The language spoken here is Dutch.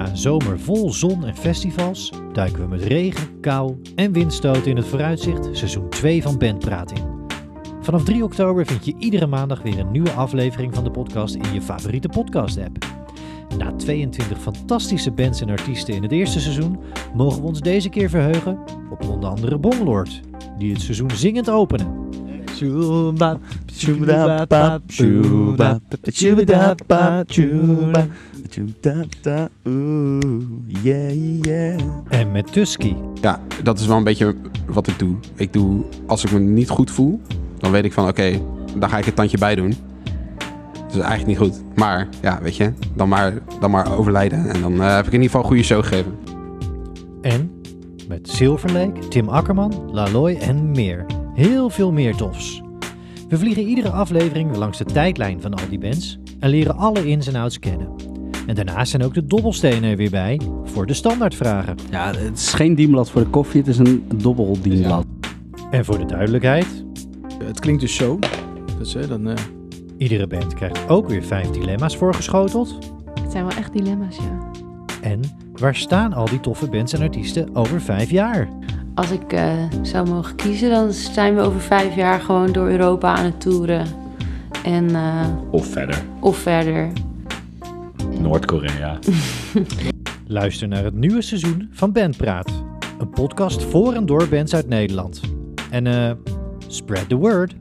Na een zomer vol zon en festivals duiken we met regen, kou en windstoten in het vooruitzicht seizoen 2 van Bandpraat in. Vanaf 3 oktober vind je iedere maandag weer een nieuwe aflevering van de podcast in je favoriete podcast-app. Na 22 fantastische bands en artiesten in het eerste seizoen mogen we ons deze keer verheugen op onder andere Bonglord, die het seizoen zingend openen. En met Tusky, Ja, dat is wel een beetje wat ik doe. Ik doe, als ik me niet goed voel, dan weet ik van oké, dan ga ik het tandje bij doen. Dat is eigenlijk niet goed. Maar ja, weet je, dan maar, dan maar overlijden. En dan heb ik in ieder geval een goede show gegeven. En met Silver Lake, Tim Akkerman, Laloy en meer. Heel veel meer tofs. We vliegen iedere aflevering langs de tijdlijn van al die bands en leren alle ins en outs kennen. En daarnaast zijn ook de dobbelstenen er weer bij voor de standaardvragen. Ja, het is geen dienblad voor de koffie, het is een dobbel dienblad. En voor de duidelijkheid, Het klinkt dus zo. Dus, hè, dan, eh, iedere band krijgt ook weer vijf dilemma's voorgeschoteld. Het zijn wel echt dilemma's, ja. En waar staan al die toffe bands en artiesten over vijf jaar? Als ik eh, zou mogen kiezen, dan zijn we over vijf jaar gewoon door Europa aan het toeren. En, eh, Of verder. of verder. Noord-Korea. Luister naar het nieuwe seizoen van Bandpraat. Een podcast voor en door bands uit Nederland. En eh, spread the word.